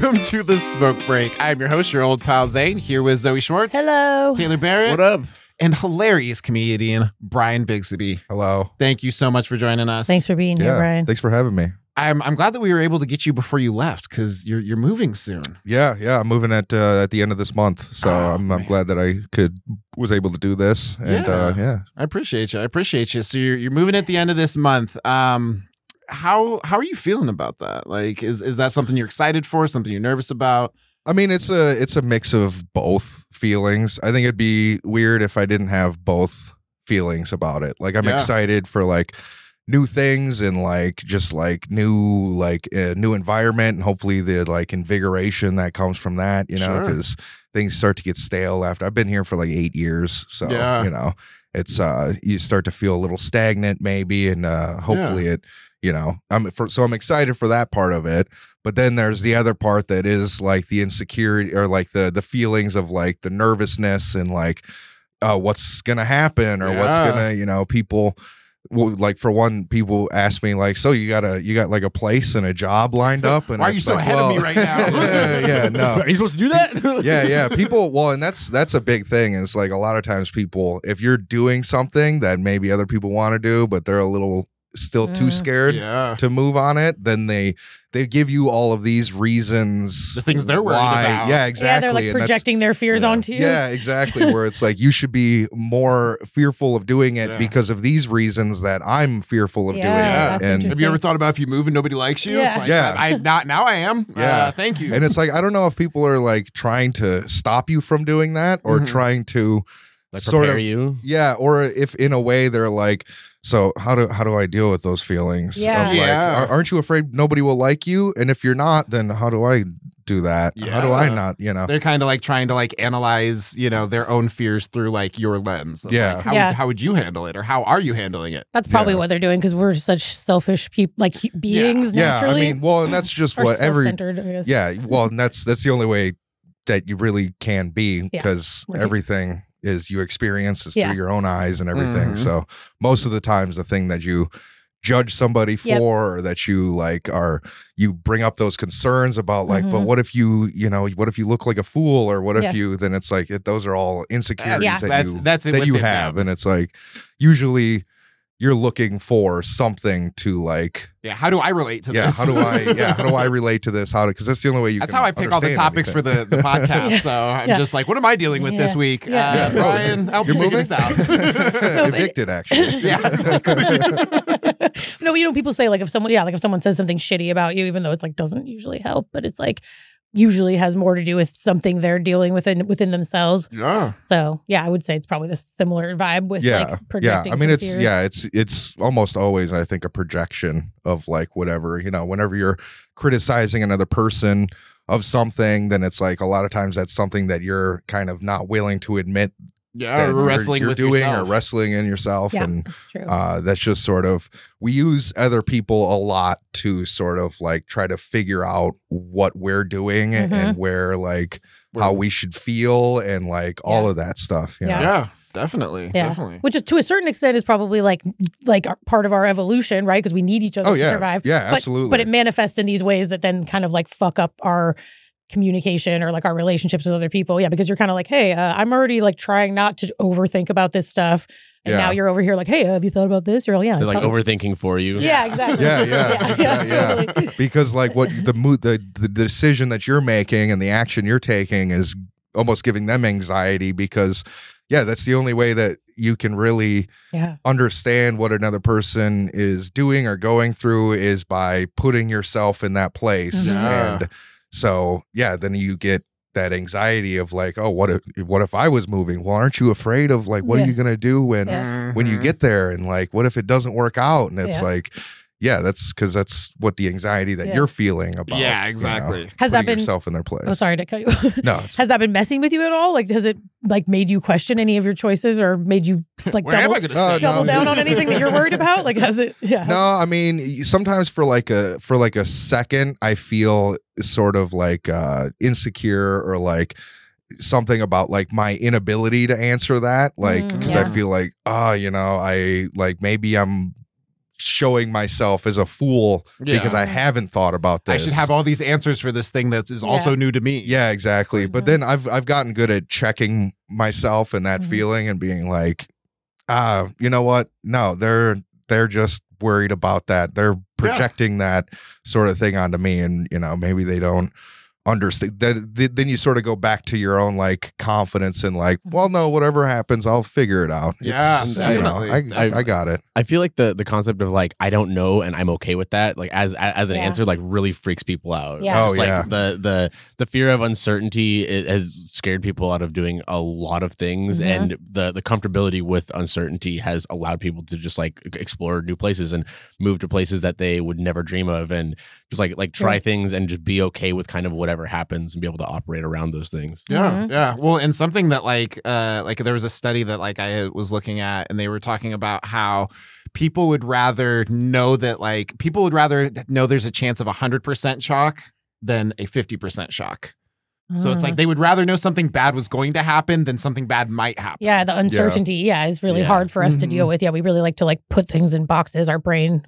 Welcome to the Smoke Break. I'm your host, your old pal Zane, here with Zoe Schwartz, Hello. Taylor Barrett, What up? and hilarious comedian Bryan Bixby. Hello. Thank you so much for joining us. Thanks for being here, Brian. Thanks for having me. I'm I'm glad that we were able to get you before you left because you're you're moving soon. Yeah, yeah. I'm moving at uh, at the end of this month, so Oh, I'm, I'm man. glad that I could was able to do this. And uh, yeah, I appreciate you. I appreciate you. So you're you're moving at the end of this month. Um, how how are you feeling about that? Like, is is that something you're excited for? Something you're nervous about? I mean it's a it's a mix of both feelings. I think it'd be weird if I didn't have both feelings about it. Like I'm Yeah. excited for like new things and like just like new like a new environment and hopefully the like invigoration that comes from that you know Sure. because things start to get stale after i've been here for like eight years so Yeah. you know it's uh you start to feel a little stagnant maybe and uh hopefully it you know i'm for so i'm excited for that part of it but then there's the other part that is like the insecurity or like the the feelings of like the nervousness and like uh what's gonna happen or what's gonna you know people well, like for one, people ask me like, "So you got a you got like a place and a job lined up?" And Why are you so like, ahead of me right now? yeah, yeah, no, Are you supposed to do that? yeah, yeah. People, well, and that's that's a big thing. Is like a lot of times people, if you're doing something that maybe other people want to do, but they're a little still too Mm. scared yeah. to move on it, then they they give you all of these reasons, The things they're worried why. about. Yeah, exactly. Yeah, they're like projecting their fears yeah. onto you. yeah, exactly. Where it's like you should be more fearful of doing it Yeah. because of these reasons that I'm fearful of Yeah, doing that's it. And. Have you ever thought about if you move and nobody likes you? It's Yeah. like, Yeah. I, I not now I am. Yeah. Uh, thank you. and it's like I don't know if people are like trying to stop you from doing that or Mhm. trying to Like Sort of- you. yeah, or if in a way they're like, so how do how do I deal with those feelings? Yeah. Of like, Yeah. Aren't you afraid nobody will like you? And if you're not, then how do I do that? Yeah. How do I not? You know? They're kind of like trying to like analyze, you know, their own fears through like your lens. Yeah. like, how, Yeah. how would you handle it, or how are you handling it? That's probably Yeah. what they're doing because we're such selfish people, like beings Yeah, I naturally. mean, well, and that's just or what every self-centered, I guess. yeah, well, and that's that's the only way that you really can be Yeah. because Right. everything is you experience is Yeah. through your own eyes and everything. Mhm. So most of the times, the thing that you judge somebody for Yep. or that you like are you bring up those concerns about like but Mhm. what if you you know what if you look like a fool or what if Yeah. you then it's like it, those are all insecurities Yeah. that that's you that's it that you have now. and it's like usually you're looking for something to like Yeah, how do I relate to this? yeah this? how do i yeah how do i relate to this how to because that's the only way you That's can how I pick all the understand topics for the, the podcast. Yeah. So I'm Yeah. just like, what am I dealing with this week? Yeah. Uh, Yeah. Bryan, help You're me moving? this out. but- evicted actually yeah, exactly. no, you know, people say like if someone, yeah, like if someone says something shitty about you, even though it's like doesn't usually help, but it's like usually has more to do with something they're dealing with within, within themselves. yeah. So yeah, I would say it's probably the similar vibe with yeah like yeah projecting. i mean it's fears. yeah it's it's almost always i think a projection of like whatever you know whenever you're criticizing another person of something then it's like a lot of times that's something that you're kind of not willing to admit Yeah, that or you're- wrestling you're, with doing yourself. or wrestling in yourself yeah, and that's true. uh, that's just sort of we use other people a lot to sort of like try to figure out what we're doing Mhm. and where like how we should feel and like all of that stuff you Yeah. know? Yeah, definitely. Yeah. Definitely. Which is to a certain extent is probably like like part of our evolution, right? Because we need each other oh to survive. yeah But- absolutely But it manifests in these ways that then kind of like fuck up our communication or like our relationships with other people. Yeah, because you're kind of like, hey, uh, I'm already like trying not to overthink about this stuff, and Yeah. now you're over here like, hey, uh, have you thought about this? You're like, yeah, They're like overthinking for you. Yeah, exactly. Yeah, yeah, yeah, yeah, yeah. totally. because like what the mood the the decision that you're making and the action you're taking is almost giving them anxiety because yeah that's the only way that you can really Yeah, understand what another person is doing or going through is by putting yourself in that place Mhm. Yeah. and so yeah then you get that anxiety of like oh what if what if i was moving well aren't you afraid of like what Yeah. are you going to do when Yeah. when you Mhm. get there and like what if it doesn't work out and it's Yeah. like yeah that's because that's what the anxiety that Yeah. you're feeling about Yeah, you know, exactly. Has that been- yourself in their place Oh, sorry to cut you. no Has that been messing with you at all? Like, has it like made you question any of your choices or made you like Where double, I going to Uh, double no. down on anything that you're worried about? Like, has it? Yeah. no i mean sometimes for like a for like a second i feel sort of like uh insecure or like something about like my inability to answer that like Mm, because yeah. i feel like oh you know i like maybe i'm showing myself as a fool because I haven't thought about this. I should have all these answers for this thing that is also new to me. Yeah, exactly. But then I've I've gotten good at checking myself and that Mhm. feeling and being like, ah, you know what? No, they're they're just worried about that. They're projecting that sort of thing onto me, and you know maybe they don't understand. Then then you sort of go back to your own like confidence and like, well, no, whatever happens, I'll figure it out. Yeah, you know, definitely. I, I got it. I feel like the the concept of like I don't know and I'm okay with that, like as as an Yeah. answer, like really freaks people out. Yeah. Just, Oh, like yeah. the the the fear of uncertainty it has scared people out of doing a lot of things, Mhm. and the the comfortability with uncertainty has allowed people to just like explore new places and move to places that they would never dream of, and just like like try Right. things and just be okay with kind of whatever happens and be able to operate around those things. Yeah, Mhm. yeah. Well, and something that like uh like there was a study that like I was looking at and they were talking about how people would rather know that like people would rather know there's a chance of a 100% shock than a 50% shock. So it's like they would rather know something bad was going to happen than something bad might happen. yeah, the uncertainty, yeah, is really Yeah. hard for us to Mhm. deal with. Yeah, we really like to like put things in boxes. Our brain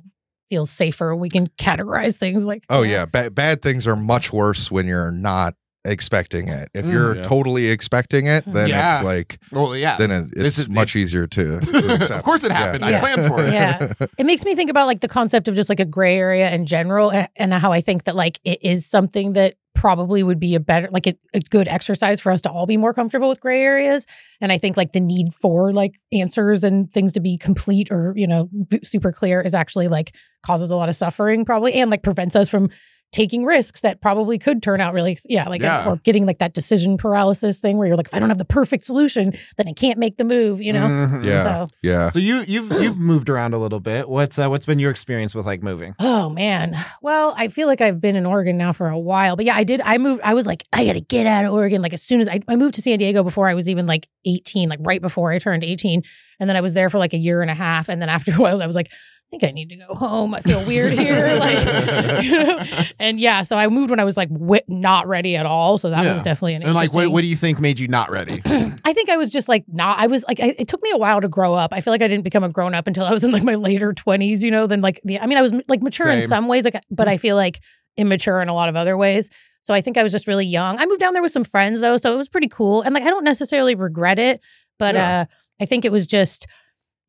feels safer. We can categorize things like Oh yeah, ba- bad things are much worse when you're not expecting it. If Mm, you're yeah. totally expecting it, then Yeah. it's like Well, yeah. then it, This it's is- much easier to, to accept. of course it happened. I Yeah. planned for it. Yeah. it makes me think about like the concept of just like a gray area in general and, and how I think that like it is something that probably would be a better like a, a good exercise for us to all be more comfortable with gray areas. And I think like the need for like answers and things to be complete or you know super clear is actually like causes a lot of suffering probably and like prevents us from taking risks that probably could turn out really yeah like Yeah. or getting like that decision paralysis thing where you're like if I don't have the perfect solution then I can't make the move you know Mhm. Yeah. so Yeah. So you you've you've moved around a little bit. What's uh, what's been your experience with like moving? Oh man. Well, I feel like I've been in Oregon now for a while. But yeah, I did. I moved. I was like, I got to get out of Oregon. Like as soon as I, I moved to San Diego before I was even like 18, like right before I turned 18. And then I was there for like a year and a half. And then after a while, I was like, I think I need to go home. I feel weird here. like, you know? and yeah, so I moved when I was like wi- not ready at all. So that Yeah. was definitely an And like what what do you think made you not ready? I think I was just like not. I was like, I, it took me a while to grow up. I feel like I didn't become a grown up until I was in like my later twenties. You know, then like the. I mean, I was like mature in some ways, like, but I feel like immature in a lot of other ways. So I think I was just really young. I moved down there with some friends though, so it was pretty cool. And like, I don't necessarily regret it, but Yeah. uh, I think it was just.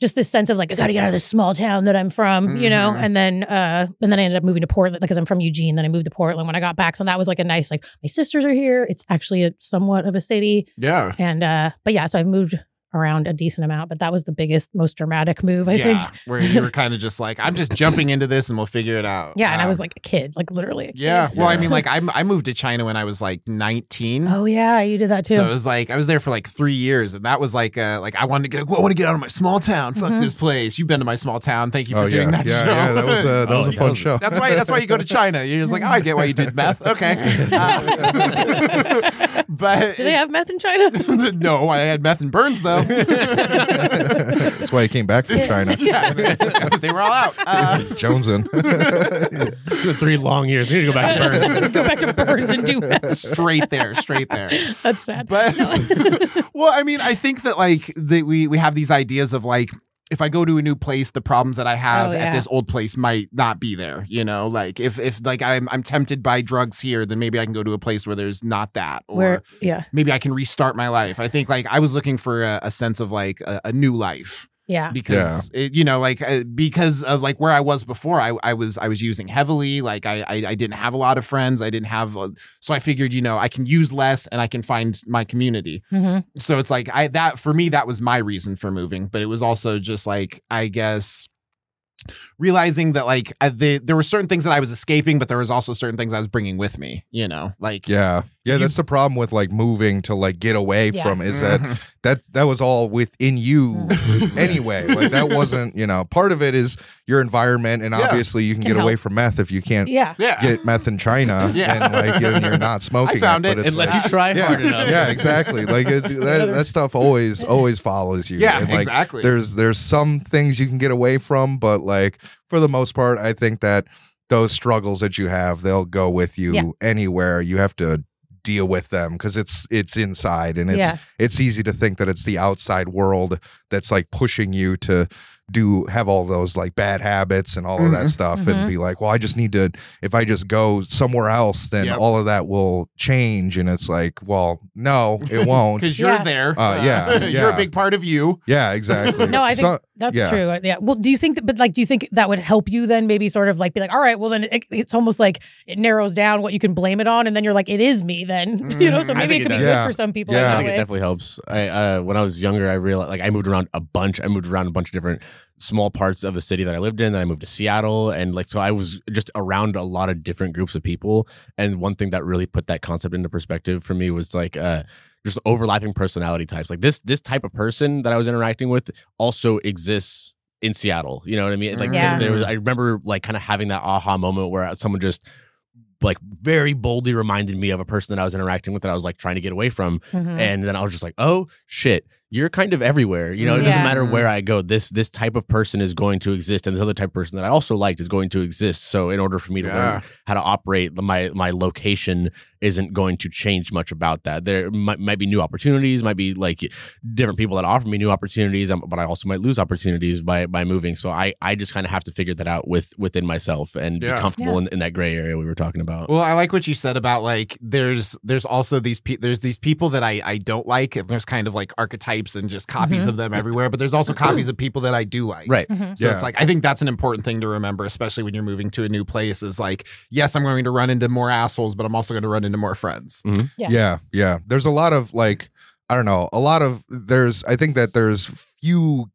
Just this sense of like I got to get out of this small town that I'm from, you know, Mhm. and then uh, and then I ended up moving to Portland because I'm from Eugene. Then I moved to Portland when I got back, so that was like a nice like my sisters are here. It's actually a somewhat of a city, yeah. and uh, but yeah, so I've moved around a decent amount, but that was the biggest, most dramatic move, I yeah. think. Where you were kind of just like, I'm just jumping into this and we'll figure it out. Yeah, and I Um, was like a kid, like literally. A kid. Yeah. Well, I mean, like I I moved to China when I was like 19. oh yeah, you did that too. So it was like I was there for like three years, and that was like uh like I wanted to get I want to get out of my small town. Fuck Mhm. this place. You've been to my small town. Thank you for oh doing yeah. that yeah, show. yeah. That was a that Oh, was a yeah. fun show. that's why that's why you go to China. You're just like, oh, I get why you did meth. Okay. Uh, but Did they have meth in China? no, I had meth and Burns though. that's why he came back from China. yeah, they were all out. Uh, Jonesing. It's been three long years. We need to go back to Burns. Go back to Burns and do meth. straight there, straight there. That's sad. But well, I mean, I think that like that we we have these ideas of like if I go to a new place, the problems that I oh, have Oh, at this old place might not be there. You know, like if if like I'm I'm tempted by drugs here, then maybe I can go to a place where there's not that, or Where yeah, maybe I can restart my life. I think like I was looking for a, a sense of like a, a new life yeah. because it, you know like uh, because of like where I was before I, I was I was using heavily like I, I I didn't have a lot of friends I didn't have uh, so I figured you know I can use less and I can find my community hmm so it's like I that for me that was my reason for moving but it was also just like I guess realizing that like uh, the, there were certain things that I was escaping but there was also certain things I was bringing with me you know like Yeah. Yeah, You- that's the problem with like moving to like get away Yeah. from is that Mhm. that that was all within you Mm-hmm. anyway. Like that wasn't, you know, part of it is your environment and Yeah. obviously you can, Can get away help. from meth if you can't Yeah. yeah get meth in China Yeah. and like and you're not smoking found it, but it's Unless like- you try yeah, hard enough. yeah, exactly. Like it, that, that stuff always always follows you. yeah And, like, exactly there's there's some things you can get away from, but like for the most part, I think that those struggles that you have, they'll go with you Yeah. anywhere. You have to deal with them because it's it's inside and it's Yeah. it's easy to think that it's the outside world that's like pushing you to do have all those like bad habits and all of that Mhm. stuff Mhm. and be like well i just need to if i just go somewhere else then Yep. all of that will change and it's like well no it won't because you're Yeah. there. Uh, yeah, you're a big part of you. yeah exactly No, I think So- that's yeah. true. Yeah. Well, do you think that, but like, do you think that would help you then maybe sort of like be like, all right, well, then it, it's almost like it narrows down what you can blame it on. And then you're like, it is me then, you know? So Mm, maybe it could it be does. good for some people. Yeah. in I that think it way. definitely helps. I uh, when I was younger, I realized like I moved around a bunch. I moved around a bunch of different small parts of the city that I lived in. Then I moved to Seattle, and like so, I was just around a lot of different groups of people. And one thing that really put that concept into perspective for me was like uh, just overlapping personality types. Like this this type of person that I was interacting with also exists in Seattle. You know what I mean? Like Yeah. there was. I remember like kind of having that aha moment where someone just like very boldly reminded me of a person that I was interacting with that I was like trying to get away from Mhm. and then I was just like, "Oh shit, you're kind of everywhere." You know, it Yeah. doesn't matter where I go. This this type of person is going to exist, and this other type of person that I also liked is going to exist. So, in order for me to Yeah. learn how to operate, my my location isn't going to change much about that. There might, might be new opportunities, might be like different people that offer me new opportunities, um, but I also might lose opportunities by by moving. So, I I just kind of have to figure that out with within myself and Yeah. be comfortable Yeah. in, in that gray area we were talking about. Well, I like what you said about like there's there's also these pe- there's these people that I I don't like. and There's kind of like archetypes and just copies Mhm. of them everywhere, but there's also copies of people that I do like. right. Mhm. So Yeah. it's like I think that's an important thing to remember, especially when you're moving to a new place. Is like, yes, I'm going to run into more assholes, but I'm also going to run into more friends. Mm-hmm. Yeah. yeah yeah there's a lot of like i don't know a lot of there's i think that there's few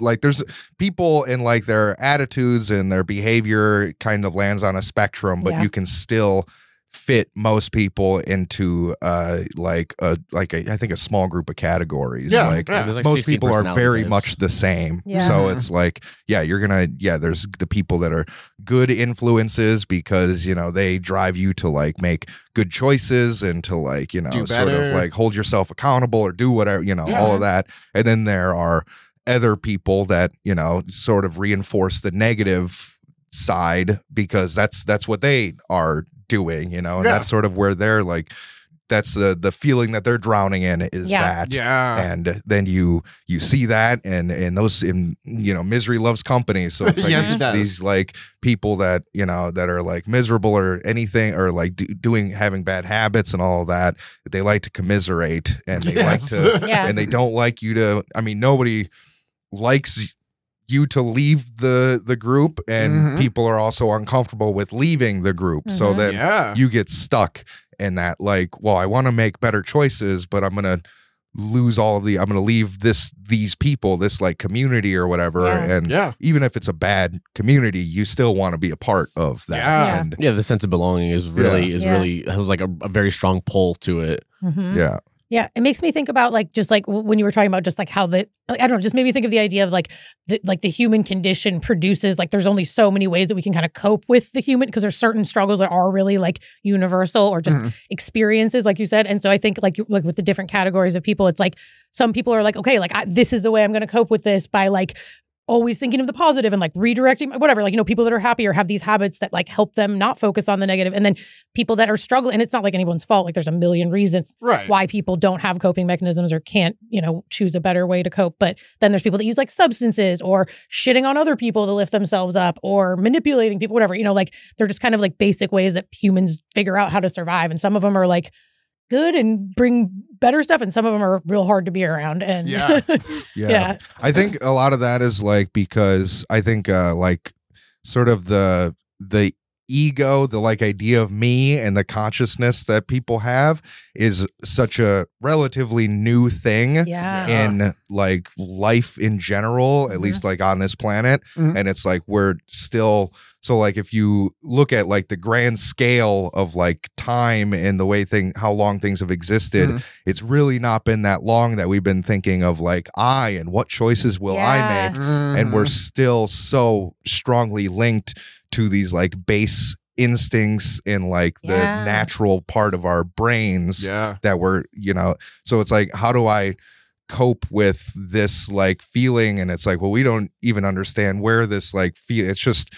like there's people and like their attitudes and their behavior kind of lands on a spectrum but Yeah. you can still fit most people into uh like a like a, I think a small group of categories Yeah, like yeah. Like most people are very types. much the same. Yeah. So Mhm. it's like, yeah, you're gonna, yeah, there's the people that are good influences because you know they drive you to like make good choices and to like you know Do sort of like hold yourself accountable or do whatever you know Yeah. all of that. And then there are other people that you know sort of reinforce the negative side because that's that's what they are doing you know and Yeah. that's sort of where they're like that's the the feeling that they're drowning in is Yeah. that Yeah. and then you you see that and and those in you know misery loves company so it's like Yes, these, it does. these like people that you know that are like miserable or anything or like do, doing having bad habits and all of that they like to commiserate and they Yes. like to Yeah. and they don't like you to i mean nobody likes you to leave the the group and Mhm. people are also uncomfortable with leaving the group so Mhm. that yeah. you get stuck in that like well i want to make better choices but i'm gonna lose all of the i'm gonna leave this these people this like community or whatever Yeah. and yeah. even if it's a bad community you still want to be a part of that Yeah. and Yeah, the sense of belonging is really Yeah. is Yeah. really has like a, a very strong pull to it. Mhm. yeah Yeah, it makes me think about like just like when you were talking about just like how the I don't know, just made me think of the idea of like the like the human condition produces like there's only so many ways that we can kind of cope with the human because there's certain struggles that are really like universal or just Mhm. experiences like you said. And so I think like like with the different categories of people, it's like some people are like okay, like I, this is the way I'm going to cope with this by like always thinking of the positive and like redirecting whatever like you know people that are happy or have these habits that like help them not focus on the negative and then people that are struggling and it's not like anyone's fault like there's a million reasons Right. why people don't have coping mechanisms or can't, you know, choose a better way to cope. But then there's people that use like substances or shitting on other people to lift themselves up or manipulating people, whatever. You know, like they're just kind of like basic ways that humans figure out how to survive. And some of them are like good and bring better stuff, and some of them are real hard to be around. And Yeah. yeah, yeah. i think a lot of that is like because i think uh like sort of the the ego the like idea of me and the consciousness that people have is such a relatively new thing Yeah. in like life in general, at Mhm. least like on this planet. Mhm. And it's like we're still so like if you look at like the grand scale of like time and the way thing how long things have existed, Mhm. it's really not been that long that we've been thinking of like I and what choices will I Yeah. make and we're Mhm. still so strongly linked to these like base instincts in like the Yeah. natural part of our brains yeah. that we're you know so it's like how do i cope with this like feeling and it's like well we don't even understand where this like feel it's just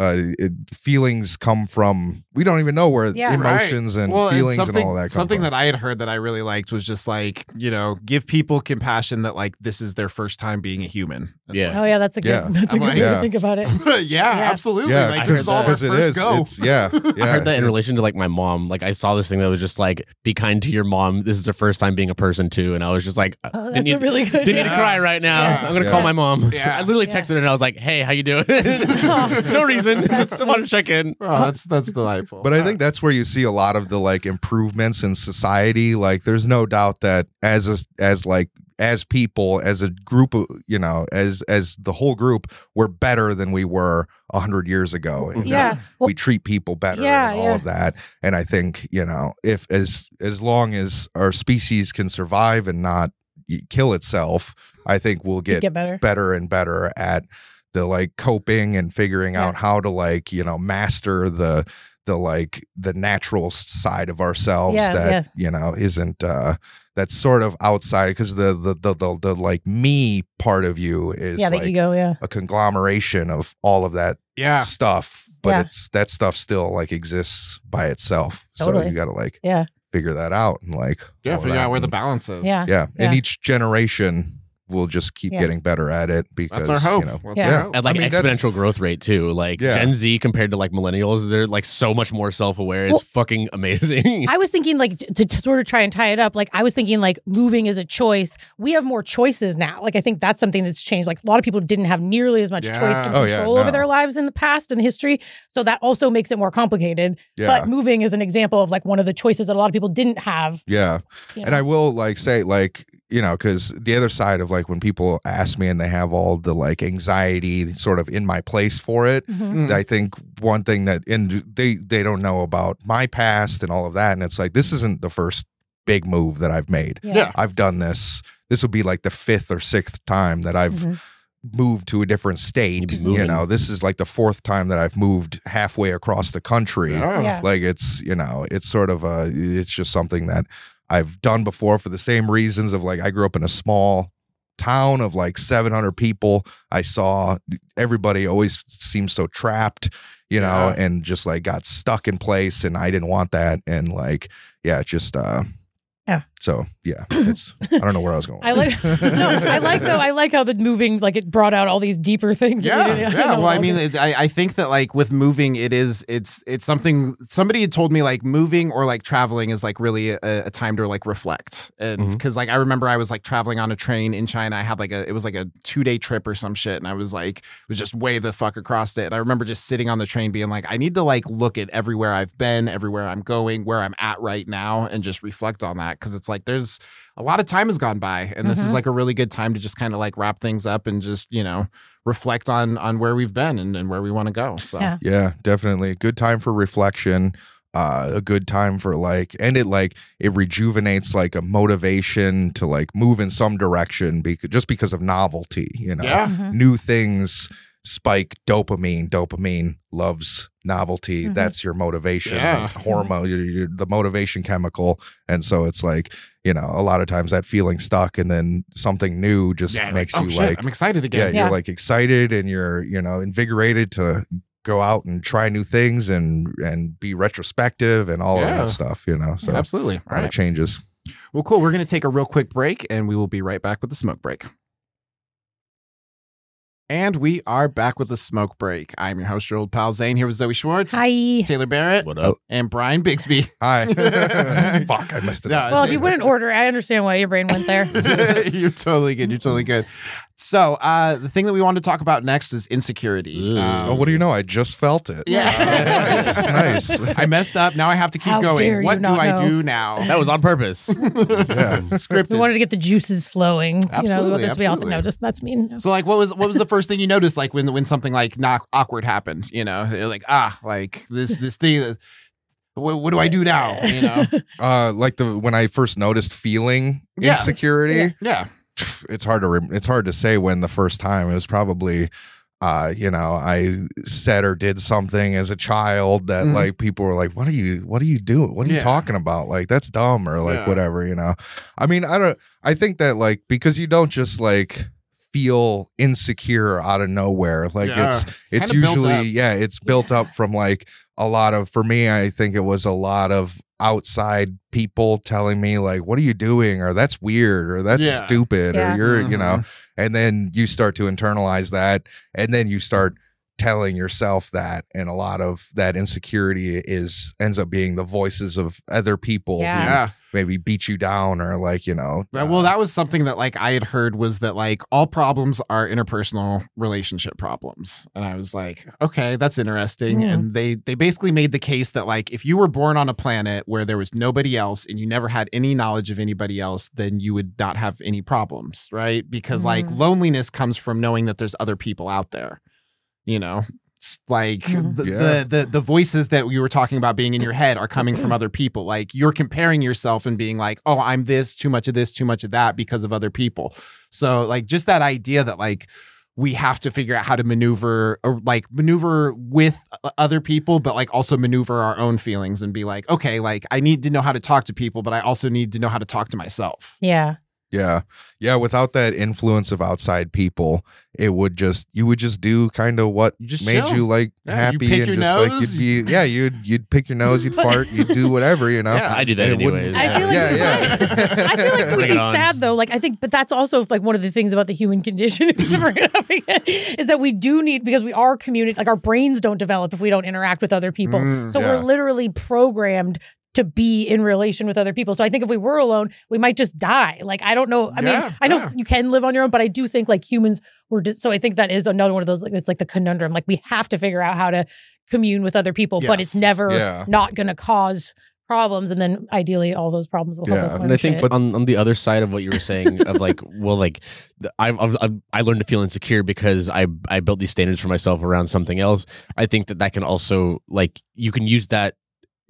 uh, it, feelings come from we don't even know where Yeah. emotions and Well, feelings and, something, all that come something from. that I had heard that I really liked was just like you know give people compassion that like this is their first time being a human. That's Yeah. Oh yeah, that's a good Yeah. that's a I'm good like- way Yeah. to think about it. yeah, Yeah. absolutely. yeah, like this is all our because first is. go. It's, yeah, yeah. I heard that in relation to like my mom. Like I saw this thing that was just like, "Be kind to your mom. This is her first time being a person too." And I was just like, Oh, didn't that's need, a really good. didn't need to cry right now. Yeah. I'm gonna Yeah. call my mom. Yeah. I literally texted her and I was like, "Hey, how you doing?" no reason. just want to check in. Oh, that's that's delightful. But I think that's where you see a lot of the like improvements in society. Like, there's no doubt that as a, as like as people, as a group, of, you know, as as the whole group, we're better than we were a hundred years ago. Oh, and, Yeah. Well, we treat people better Yeah, and all yeah. of that. And I think you know, if as as long as our species can survive and not kill itself, I think we'll get, get get better. better and better at the like coping and figuring Yeah. out how to like you know master the the like the natural side of ourselves Yeah, that yeah. you know isn't uh that's sort of outside because the, the the the the like me part of you is Yeah, the like ego. Yeah. a conglomeration of all of that yeah, stuff but Yeah. it's that stuff still like exists by itself so you got to like Yeah. figure that out and like yeah, all figure out where the balance is. Yeah. yeah and Yeah. each generation will just keep Yeah. getting better at it because that's our hope. you know That's Yeah. our hope. At like I mean, exponential growth rate too. Like Yeah. Gen Z compared to like millennials, they're like so much more self aware. It's Well- fucking amazing. I was thinking like to, to sort of try and tie it up. Like I was thinking like moving is a choice. We have more choices now. Like I think that's something that's changed. Like a lot of people didn't have nearly as much Yeah. choice and Oh, yeah, control over their lives in the past and history. So that also makes it more complicated. yeah But moving is an example of like one of the choices that a lot of people didn't have. yeah you And? I will like say like you know because the other side of like when people ask me and they have all the like anxiety sort of in my place for it. Mhm. Mm. I think one thing that and they they don't know about my past and all of that, and it's like this isn't the first big move that I've made. Yeah. Yeah. I've done this. This will be like the fifth or sixth time that I've Mhm. moved to a different state. You've been You moving. know, this is like the fourth time that I've moved halfway across the country Yeah. Yeah. like it's you know it's sort of a it's just something that i've done before for the same reasons of like i grew up in a small town of like 700 people i saw everybody always seemed so trapped you know Yeah. and just like got stuck in place and i didn't want that and like yeah just uh Yeah. So yeah it's i don't know where i was going I like no, I like though I like how the moving like it brought out all these deeper things. Yeah, yeah. know, Well, I mean, it, I, I think that like with moving, it is it's it's something. Somebody had told me like moving or like traveling is like really a, a time to like reflect, and mm-hmm. because like I remember I was like traveling on a train in China. I had like a it was like a two day trip or some shit, and I was like was just way the fuck across it. And I remember just sitting on the train being like, I need to like look at everywhere I've been, everywhere I'm going, where I'm at right now, and just reflect on that because it's like there's a lot of time has gone by and this is Mhm. like a really good time to just kind of like wrap things up and just you know reflect on on where we've been and, and where we want to go so Yeah. Yeah, definitely. Good time for reflection. Uh, a good time for like, and it like it rejuvenates like a motivation to like move in some direction because just because of novelty, you know. yeah Mhm. New things spike dopamine. Dopamine loves novelty. Mhm. That's your motivation Yeah. hormone, your, your, the motivation chemical. And so it's like you know, a lot of times that feeling stuck, and then something new just Yeah, makes oh, you shit, like i'm excited again Yeah. you're like excited and you're you know invigorated to go out and try new things and and be retrospective and all of that stuff you know so absolutely a all lot of right changes well cool we're gonna take a real quick break and we will be right back with the smoke break and we are back with the smoke break. I'm your host, your old pal Zane, here with Zoe Schwartz, Hi. Taylor Barrett, What up? and Bryan Bixby. hi fuck i missed it No, Well, if you went in order, I understand why your brain went there. you're totally good. You're totally good. So, uh, the thing that we want to talk about next is insecurity. Um, oh what do you know i just felt it Yeah. nice, nice. I messed up. Now I have to keep How dare going. you What do not I know? do now? That was on purpose. yeah We Scripted. wanted to get the juices flowing. you know, Absolutely, this we all absolutely. noticed. That's mean. So, like, what was what was the first thing you noticed, like when when something like not awkward happened? You know, like ah, like this this thing. uh, What, what do I do now? You know, uh like the when i first noticed feeling Yeah. insecurity yeah, it's hard to rem- it's hard to say when the first time it was probably uh you know i said or did something as a child that Mhm. like people were like what are you what are you doing what are you talking about like that's dumb or like Yeah. whatever you know i mean i don't i think that like because you don't just like feel insecure out of nowhere. Like Yeah. it's it's Kinda usually yeah, it's built up from like a lot of for me I think it was a lot of outside people telling me like what are you doing or that's weird or that's Yeah. stupid Yeah. or you're you know Mhm. and then you start to internalize that and then you start telling yourself that and a lot of that insecurity is ends up being the voices of other people Yeah. Yeah. Maybe beat you down or like you know Uh, well, that was something that like I had heard was that like all problems are interpersonal relationship problems, and I was like, okay, that's interesting. Yeah. And they they basically made the case that like if you were born on a planet where there was nobody else and you never had any knowledge of anybody else, then you would not have any problems, right? Because like Mhm. loneliness comes from knowing that there's other people out there, you know. It's like Mhm. the, Yeah. the the the voices that you were talking about being in your head are coming from other people. Like you're comparing yourself and being like, "Oh, I'm this, too much of this, too much of that because of other people." So like just that idea that like we have to figure out how to maneuver or like maneuver with other people but like also maneuver our own feelings and be like, "Okay, like I need to know how to talk to people, but I also need to know how to talk to myself." Yeah. Yeah. Yeah. Without that influence of outside people, it would just, you would just do kind of what You just made chill. you like Yeah, you happy pick and your just like you'd be, yeah, you'd, you'd pick your nose, you'd fart, you'd do whatever, you know? Yeah. I do that And it wouldn't- anyways. I feel like Yeah, yeah. I feel like it would be sad though. Like I think, but that's also like one of the things about the human condition if we bring it up again, is that we do need because we are community. Like our brains don't develop if we don't interact with other people. Mm, so yeah. we're literally programmed to be in relation with other people. So I think if we were alone, we might just die. Like I don't know. I Yeah, mean, I know yeah. you can live on your own, but I do think like humans were just. So I think that is another one of those. Like it's like the conundrum. Like we have to figure out how to commune with other people, but it's never Yeah. not going to cause problems. And then ideally, all those problems will help Yeah. us. and I think shit. on, on the other side of what you were saying of like well like I, I I learned to feel insecure because I I built these standards for myself around something else I think that that can also like you can use that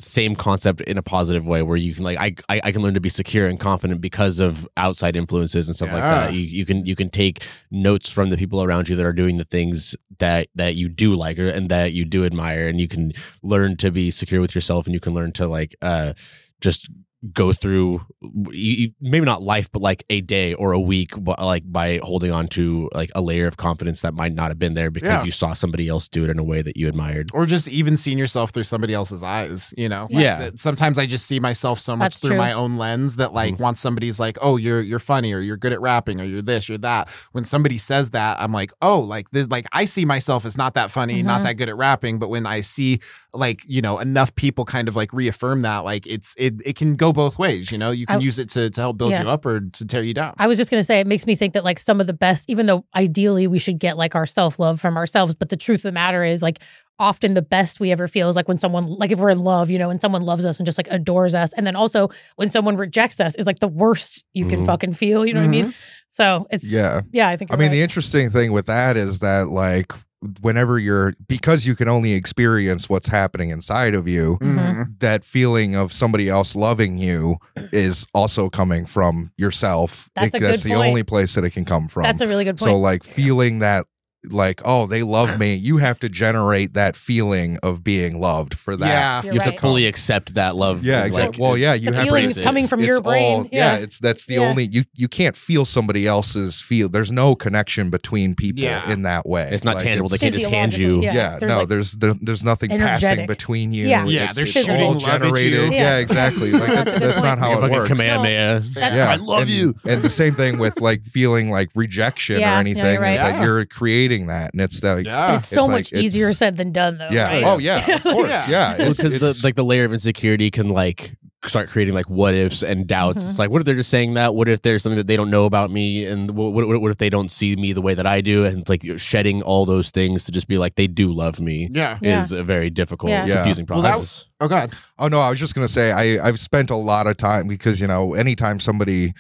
same concept in a positive way where you can like I, I I can learn to be secure and confident because of outside influences and stuff like that. You you can you can take notes from the people around you that are doing the things that that you do like or, and that you do admire and you can learn to be secure with yourself and you can learn to like uh just go through you, you- maybe not life but like a day or a week but like by holding on to like a layer of confidence that might not have been there because Yeah. you saw somebody else do it in a way that you admired or just even seeing yourself through somebody else's eyes you know Yeah. Sometimes i just see myself so much That's through true. my own lens that like Mm-hmm. once somebody's like oh you're you're funny or you're good at rapping or you're this you're that when somebody says that i'm like oh like this like i see myself as not that funny not Mhm. that good at rapping but when i see like you know enough people kind of like reaffirm that like it's it it can go both ways you know you can I- use it to to help build Yeah. you up or to tear you down I was just going to say, it makes me think that like some of the best, even though ideally we should get like our self love from ourselves, but the truth of the matter is like often the best we ever feel is like when someone, like if we're in love, you know, and someone loves us and just like adores us. And then also when someone rejects us is like the worst you can Mhm. fucking feel. You know what I mean? So it's, yeah, Yeah. I think, I you're mean, the interesting thing with that is that, like, whenever you're, because you can only experience what's happening inside of you, Mhm. that feeling of somebody else loving you is also coming from yourself. That's a It- that's good the point. only place that it can come from. that's a really good point. so, like, feeling that, like, oh, they love me, you have to generate that feeling of being loved for that. yeah You're you have right. to fully accept that love Yeah, exactly. like, well, yeah, you the have feeling embrace coming from your brain. all- yeah. it's that's the Yeah. only you you can't feel somebody else's feel. There's no connection between people Yeah. in that way. It's not Like, tangible. They can't just hand you- Physiologically, Yeah, there's no, like- there's there, there's nothing passing between you. Yeah. Yeah, It's- they're it's shooting all love at you. generated. Yeah. Yeah, exactly. Like that's that's not how it works. Kamehameha. That's- yeah, I love you. And the same thing with like feeling like rejection or anything. you're right. is that you're creating that, and it's like yeah it's so it's much like- easier said than done though. yeah. Right? Oh yeah, of course. Yeah. Yeah, Well, it's, because the like the layer of insecurity can like start creating like what ifs and doubts. Mhm. It's like what if they're just saying that? What if there's something that they don't know about me? And what, what, what if they don't see me the way that I do? And it's like shedding all those things to just be like they do love me yeah Yeah. is a very difficult, Yeah. Yeah. confusing Well, that process. oh god Oh no, I was just gonna say I I've spent a lot of time because you know anytime somebody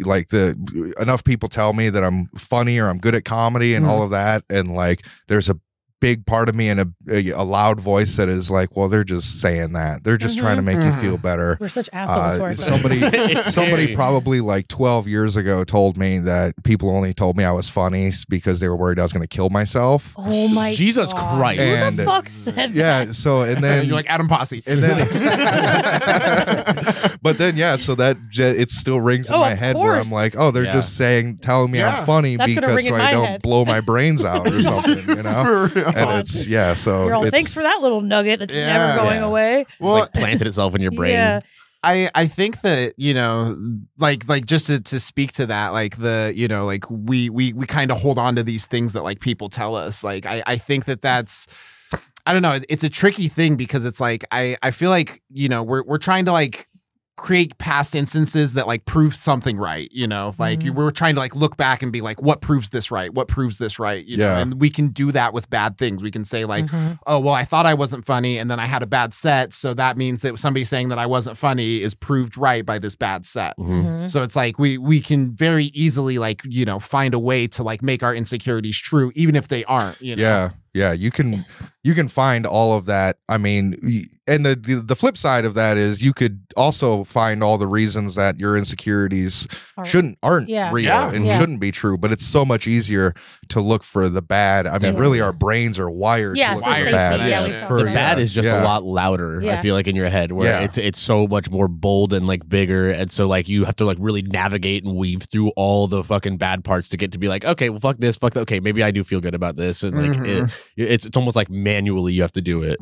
like the enough people tell me that I'm funny or I'm good at comedy and Mhm. all of that and like there's a big part of me in a, a, a loud voice that is like, well, they're just saying that. They're just trying to make Mhm. you feel better. We're such assholes Uh, somebody somebody probably like 12 years ago told me that people only told me I was funny because they were worried I was going to kill myself. oh my Jesus God. Christ. Who the fuck said Yeah, that? so and And then you're like Adam Posse. and then but then yeah so that j- it still rings in Oh, my of head where i'm like oh they're Yeah. just saying telling me Yeah. i'm funny That's because so i don't head. blow my brains out or something you know For and it's yeah so You're all, it's, thanks for that little nugget that's Yeah. never going Yeah. away. It's well, like planted itself in your brain. Yeah. I I think that you know like like just to, to speak to that like the you know like we we we kind of hold on to these things that like people tell us like I I think that that's I don't know it's a tricky thing because it's like I I feel like you know we're we're trying to like create past instances that like prove something right you know like Mhm. we're trying to like look back and be like what proves this right what proves this right you know Yeah. and we can do that with bad things we can say like Mhm. oh well i thought i wasn't funny and then i had a bad set so that means that somebody saying that i wasn't funny is proved right by this bad set Mhm. Mhm. so it's like we we can very easily like you know find a way to like make our insecurities true even if they aren't you know yeah yeah you can you can find all of that i mean and the, the the flip side of that is you could also find all the reasons that your insecurities Or- shouldn't aren't Yeah. real Yeah. and Yeah. shouldn't be true but it's so much easier to look for the bad i mean Definitely. really our brains are wired Yeah, to look for the safety, bad yeah, we've Yeah. talked For- the about bad that. is just Yeah. a lot louder. Yeah. I feel like in your head, where Yeah. it's it's so much more bold and like bigger, and so like you have to like really navigate and weave through all the fucking bad parts to get to be like, okay, well, fuck this, fuck that. Okay, maybe I do feel good about this, and like it, mm-hmm. it's it's almost like manually you have to do it.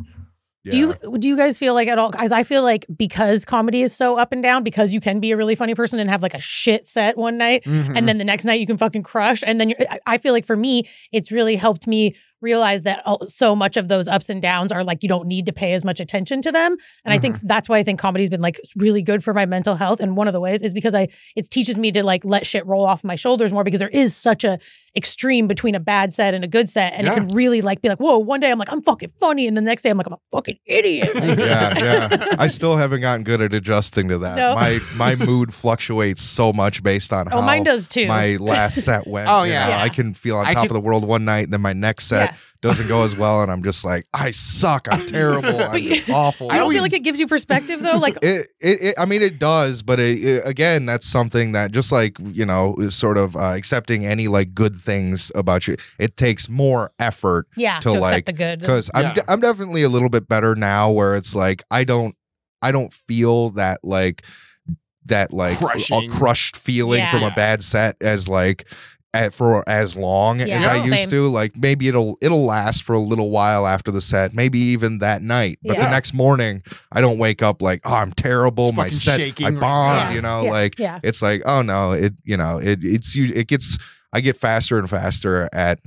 Do you do you guys feel like at all? Guys, I feel like because comedy is so up and down, because you can be a really funny person and have like a shit set one night, Mhm. and then the next night you can fucking crush, and then I feel like for me, it's really helped me realize that so much of those ups and downs are like you don't need to pay as much attention to them, and I think mm-hmm. that's why I think comedy's been like really good for my mental health. And one of the ways is because I it teaches me to like let shit roll off my shoulders more because there is such a extreme between a bad set and a good set, and Yeah. it can really like be like, whoa, one day I'm like I'm fucking funny, and the next day I'm like I'm a fucking idiot. Like, yeah, yeah. I still haven't gotten good at adjusting to that. No. My my mood fluctuates so much based on how oh, mine does too. my last set went. Oh, yeah. Yeah. I can feel on I top could- of the world one night, and then my next set Yeah. doesn't go as well, and I'm just like, I suck. I'm terrible. I'm you- awful. I don't always- feel like it gives you perspective though. Like It, it, it, I mean, it does, but it, it- again, that's something that just like you know, is sort of uh, accepting any like good things about you. It takes more effort yeah, to, to, like, accept the good. because I'm Yeah. de- I'm definitely a little bit better now, where it's like I don't I don't feel that like that like a Crushing. crushed feeling from a Yeah. bad set as like at, for as long as Yeah. I Yeah. used Same. to. Like maybe it'll it'll last for a little while after the set, maybe even that night. But Yeah. the next morning, I don't wake up like oh I'm terrible. Just My fucking set I or bombed. something. You know, yeah, like yeah. it's like oh no it you know it it's you it gets I get faster and faster at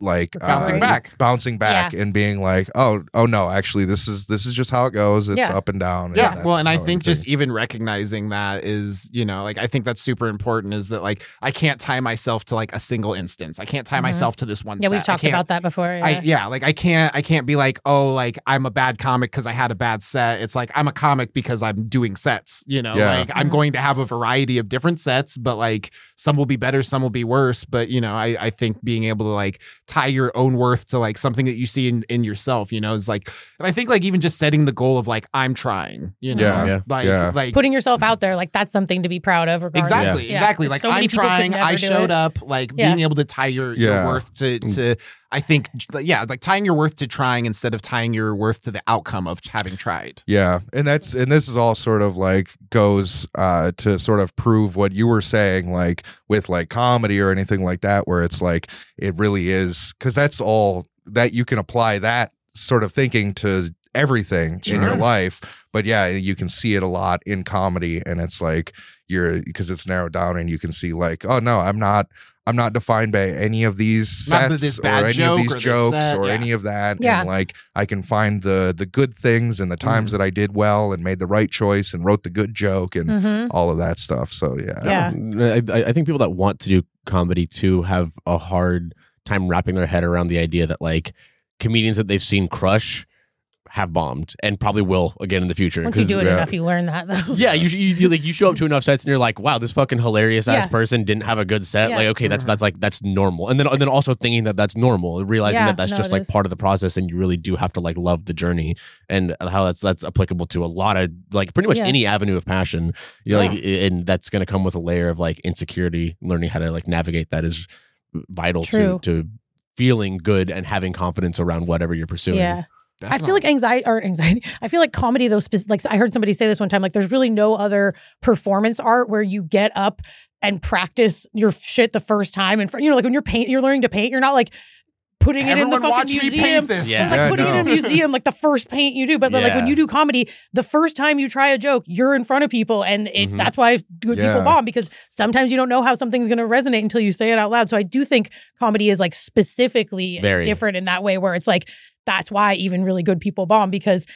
like Bouncing uh, back. bouncing back and being like oh oh no actually this is this is just how it goes it's Yeah. up and down yeah that's well and i think just even recognizing that is you know like i think that's super important is that like i can't tie myself to like a single instance i can't tie Mhm. myself to this one Yeah, set. we've talked about that before. Yeah. I yeah, like I can't I can't be like, oh, like I'm a bad comic because I had a bad set. It's like I'm a comic because I'm doing sets, you know. Yeah. Like I'm Mhm. going to have a variety of different sets, but like some will be better, some will be worse. But you know, I, I think being able to like tie your own worth to like something that you see in, in yourself, you know, it's like and I think like even just setting the goal of like I'm trying, you know. Yeah. Yeah. Like Yeah. like Putting yourself out there, like that's something to be proud of. Regardless. Exactly, Yeah. exactly. It's Like so I'm trying. I showed it. up. Like Yeah. being able to tie your, your worth to mm. to. I think, yeah, like tying your worth to trying instead of tying your worth to the outcome of having tried. yeah and that's and this is all sort of like goes uh to sort of prove what you were saying like with like comedy or anything like that where it's like it really is because that's all that you can apply that sort of thinking to everything in your life but yeah you can see it a lot in comedy and it's like you're because it's narrowed down and you can see like oh no i'm not i'm not defined by any of these sets or any of these or jokes set, or yeah. any of that Yeah. and like i can find the the good things and the times Mm-hmm. that i did well and made the right choice and wrote the good joke and Mhm. all of that stuff so yeah Yeah. I, I I think people that want to do comedy too have a hard time wrapping their head around the idea that like comedians that they've seen crush have bombed and probably will again in the future. Once you do it yeah. enough, you learn that though. yeah, you, you like you show up to enough sets and you're like, wow, this fucking hilarious ass Yeah. person didn't have a good set. Yeah. Like, okay, that's that's like that's normal. And then and then also thinking that that's normal, realizing that that's no, just like is. part of the process, and you really do have to like love the journey, and how that's that's applicable to a lot of like pretty much any avenue of passion. You know, like, and that's going to come with a layer of like insecurity. Learning how to like navigate that is vital True. to to feeling good and having confidence around whatever you're pursuing. Yeah. I feel like anxiety or anxiety. I feel like comedy though. Spec- like I heard somebody say this one time. Like there's really no other performance art where you get up and practice your shit the first time. And you know, like when you're paint, you're learning to paint. You're not like putting it in the fucking museum. paint. Yeah. Like Yeah, putting it in a museum, like the first paint you do. But like when you do comedy, the first time you try a joke, you're in front of people, and it, Mhm. that's why good Yeah. people bomb because sometimes you don't know how something's going to resonate until you say it out loud. So I do think comedy is like specifically Very. different in that way, where it's like that's why even really good people bomb because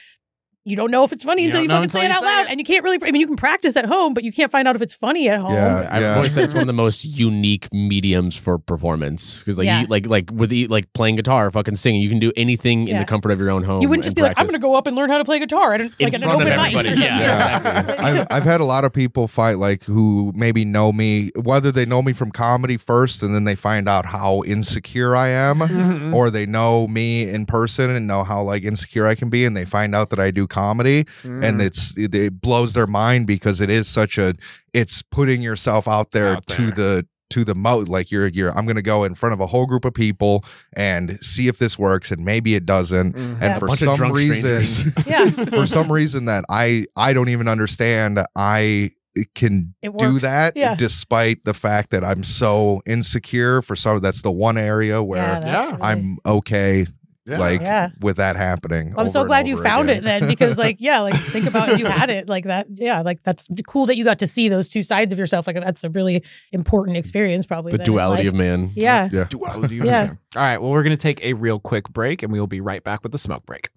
you don't know if it's funny You until you fucking until say it out say loud, it. and you can't really. I mean, you can practice at home, but you can't find out if it's funny at home. Yeah. I've always said it's one of the most unique mediums for performance because like Yeah. you, like like with the, like playing guitar, fucking singing, you can do anything in the comfort of your own home. You wouldn't just and be like, I'm going to go up and learn how to play guitar at an, In like at an front of open mic. everybody, yeah. Yeah. I've, I've had a lot of people fight like who maybe know me whether they know me from comedy first and then they find out how insecure I am Mhm. or they know me in person and know how like insecure I can be and they find out that I do comedy Mm. and it's it, it blows their mind because it is such a it's putting yourself out there Out to the to the mo like you're you're I'm gonna go in front of a whole group of people and see if this works and maybe it doesn't Mhm. and Yeah. for some reason. Yeah. for some reason that I I don't even understand I can It do that Yeah. despite the fact that I'm so insecure for some that's the one area where yeah, that's Yeah. really- I'm okay Yeah. like Yeah. with that happening. I'm so glad you found again. it then because like yeah like think about if you had it like that yeah like that's cool that you got to see those two sides of yourself like that's a really important experience probably the then duality of man. yeah Yeah. Duality. of Yeah. man. All right. Well, we're going to take a real quick break and we will be right back with the smoke break.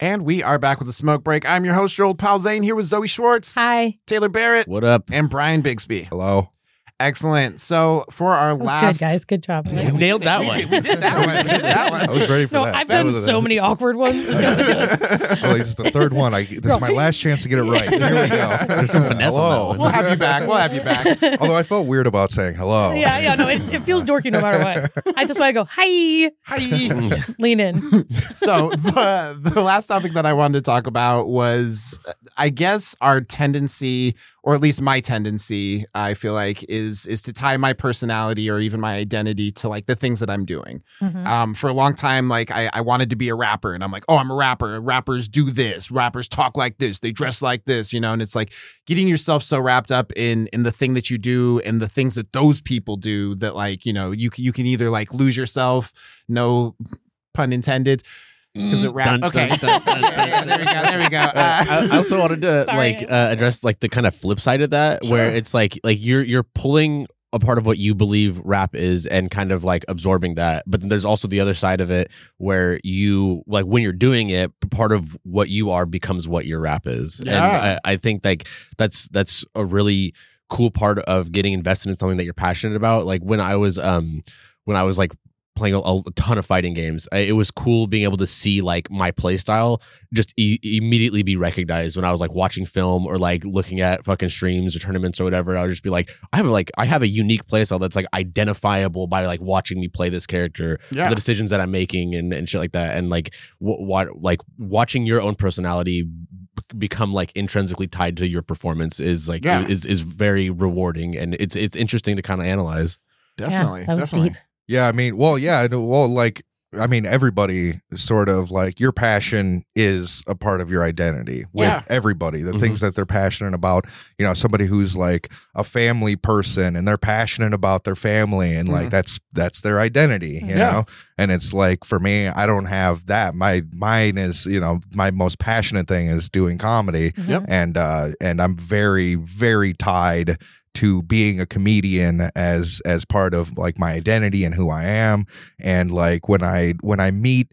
And we are back with the smoke break. I'm your host, your old pal Zane, here with Zoe Schwartz, hi Taylor Barrett, What up? and Bryan Bixby. Hello. Excellent. So for our that was last, good guys good job You nailed that we, one. We did that one. We did that I was ready for no, that. I've That done was a- so many awkward ones Oh, like, this is the third one. I, this is my last chance to get it right. Here we go. There's some finesse on that Hello. one. We'll have you back. We'll have you back. Although I felt weird about saying hello. yeah yeah no it, it feels dorky no matter what I just want to go hi Hi. lean in so the, the last topic that I wanted to talk about was, I guess, our tendency, or at least my tendency, I feel like, is is to tie my personality or even my identity to like the things that I'm doing. Mhm. Um, for a long time, like I, I wanted to be a rapper, and I'm like, oh, I'm a rapper. Rappers do this. Rappers talk like this. They dress like this. You know, and it's like getting yourself so wrapped up in in the thing that you do and the things that those people do that like you know you you can either like lose yourself, no pun intended, because it rap. Dun, dun, okay, dun, dun, Yeah, yeah, dun, there we go. There we go. Uh, I, I also wanted to Sorry. like uh, address like the kind of flip side of that, where it's like like you're you're pulling a part of what you believe rap is and kind of like absorbing that, but then there's also the other side of it where you like when you're doing it, part of what you are becomes what your rap is, Yeah. and I, I think like that's that's a really cool part of getting invested in something that you're passionate about. Like when I was um when I was like playing a, a ton of fighting games. I, it was cool being able to see like my play style just e- immediately be recognized when I was like watching film or like looking at fucking streams or tournaments or whatever. I would just be like, I have like I have a unique play style that's like identifiable by like watching me play this character, yeah. the decisions that I'm making and, and shit like that, and like what what like watching your own personality b- become like intrinsically tied to your performance is like Yeah. is is very rewarding and it's it's interesting to kind of analyze. definitely. yeah, that was definitely. deep Yeah, I mean, well, yeah, well, like, I mean, everybody sort of like your passion is a part of your identity with Yeah. everybody. The Mhm. things that they're passionate about, you know, somebody who's like a family person and they're passionate about their family and like Mhm. that's that's their identity, you Yeah. know. And it's like for me, I don't have that. My mine is, you know, my most passionate thing is doing comedy Yep. and uh and I'm very very tied to being a comedian as as part of like my identity and who I am and like when I when I meet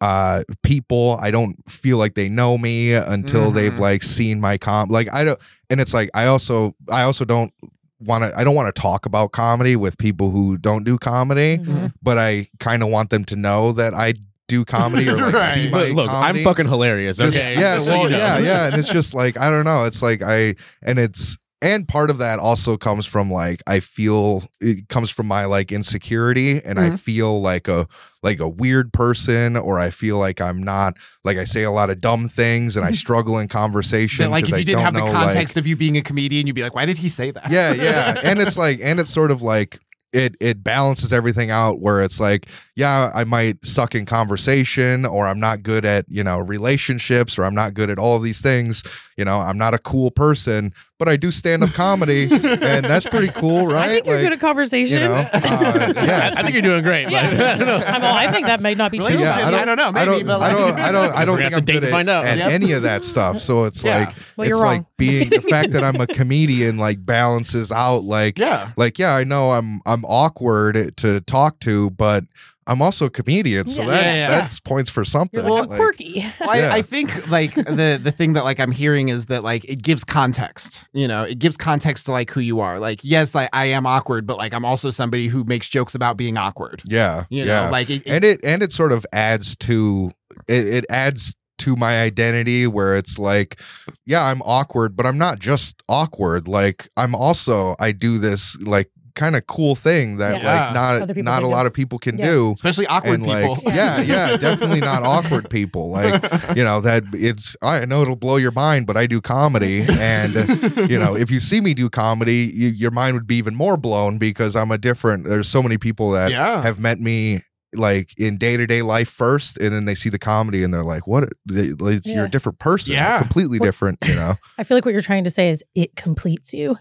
uh people I don't feel like they know me until Mhm. they've like seen my com like I don't and it's like I also I also don't want to I don't want to talk about comedy with people who don't do comedy Mhm. but I kind of want them to know that I do comedy or like Right. see my But look, comedy. I'm fucking hilarious. Just- Okay, yeah, Just so well, you know. yeah, yeah, and it's just like I don't know. It's like I and it's and part of that also comes from like I feel it comes from my like insecurity and Mm-hmm. I feel like a like a weird person or I feel like I'm not like I say a lot of dumb things and I struggle in conversation. That, like if I you didn't don't have the know, like- context of you being a comedian, you'd be like, why did he say that? yeah, yeah. And it's like, and it's sort of like it it balances everything out where it's like, yeah, I might suck in conversation or I'm not good at, you know, relationships or I'm not good at all of these things. You know, I'm not a cool person, but I do stand up comedy and that's pretty cool, right? I think you're Like, good at conversation. you know, uh, yeah. I think you're doing great. but I don't know. I'm all, I think that might not be true. So, yeah, Relationships, I don't know, Maybe, I don't, but I don't, I don't, I don't think I'm good to at, out. at Yep. any of that stuff. So it's Yeah. like, Well, it's like wrong. being the fact that I'm a comedian like balances out like Yeah. like yeah i know i'm i'm awkward to talk to but i'm also a comedian so Yeah. that Yeah, yeah, yeah. that's points for something You're like, I'm Like, quirky. Well, I, Yeah. I think like the the thing that like I'm hearing is that like it gives context. You know, it gives context to like who you are. Like, yes, like I am awkward, but like I'm also somebody who makes jokes about being awkward. yeah You know, yeah like it, it- and it and it sort of adds to it, it adds to my identity where it's like yeah i'm awkward but i'm not just awkward like i'm also i do this like kind of cool thing that Yeah. like not not a do. lot of people can Yeah. do especially awkward and like people. yeah yeah definitely not awkward people like you know that it's i know it'll blow your mind but i do comedy and you know if you see me do comedy you, your mind would be even more blown because i'm a different there's so many people that Yeah. have met me like in day-to-day life first and then they see the comedy and they're like what they, it's, you're a different person Yeah. completely What- different you know I feel like what you're trying to say is it completes you.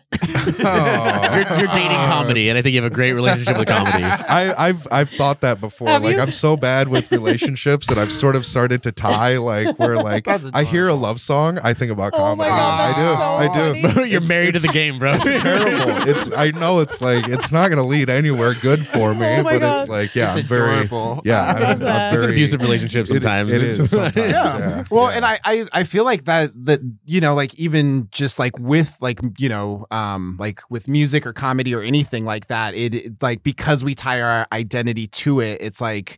Oh. You're, you're dating comedy, and I think you have a great relationship with comedy. I, I've I've thought that before. Have like you? I'm so bad with relationships that I've sort of started to tie like where like I hear a love song, I think about Oh my comedy. God, that's I do. so I do. funny. You're It's- married to the game, bro. It's terrible. It's I know it's like it's not gonna lead anywhere good for oh me, Oh but God. it's like yeah, It's I'm very adorable. yeah, I I'm, love I'm that. very it's an abusive relationship it- sometimes. it is sometimes. yeah. Yeah, Well, yeah. and I, I I feel like that that you know like even just like with like you know um like with music or comedy or anything like that it, it like because we tie our identity to it it's like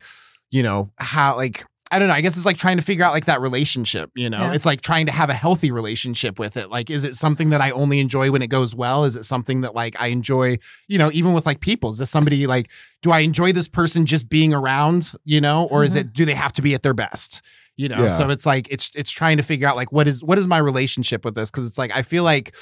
you know how like I don't know. I guess it's like trying to figure out like that relationship, you know? Yeah. It's like trying to have a healthy relationship with it. Like, is it something that I only enjoy when it goes well? Is it something that like I enjoy, you know, even with like people? Is this somebody like, do I enjoy this person just being around, you know? Or is it, mm-hmm. do they have to be at their best? You know? Yeah. So it's like, it's, it's trying to figure out like, what is, what is my relationship with this? Cause it's like, I feel like,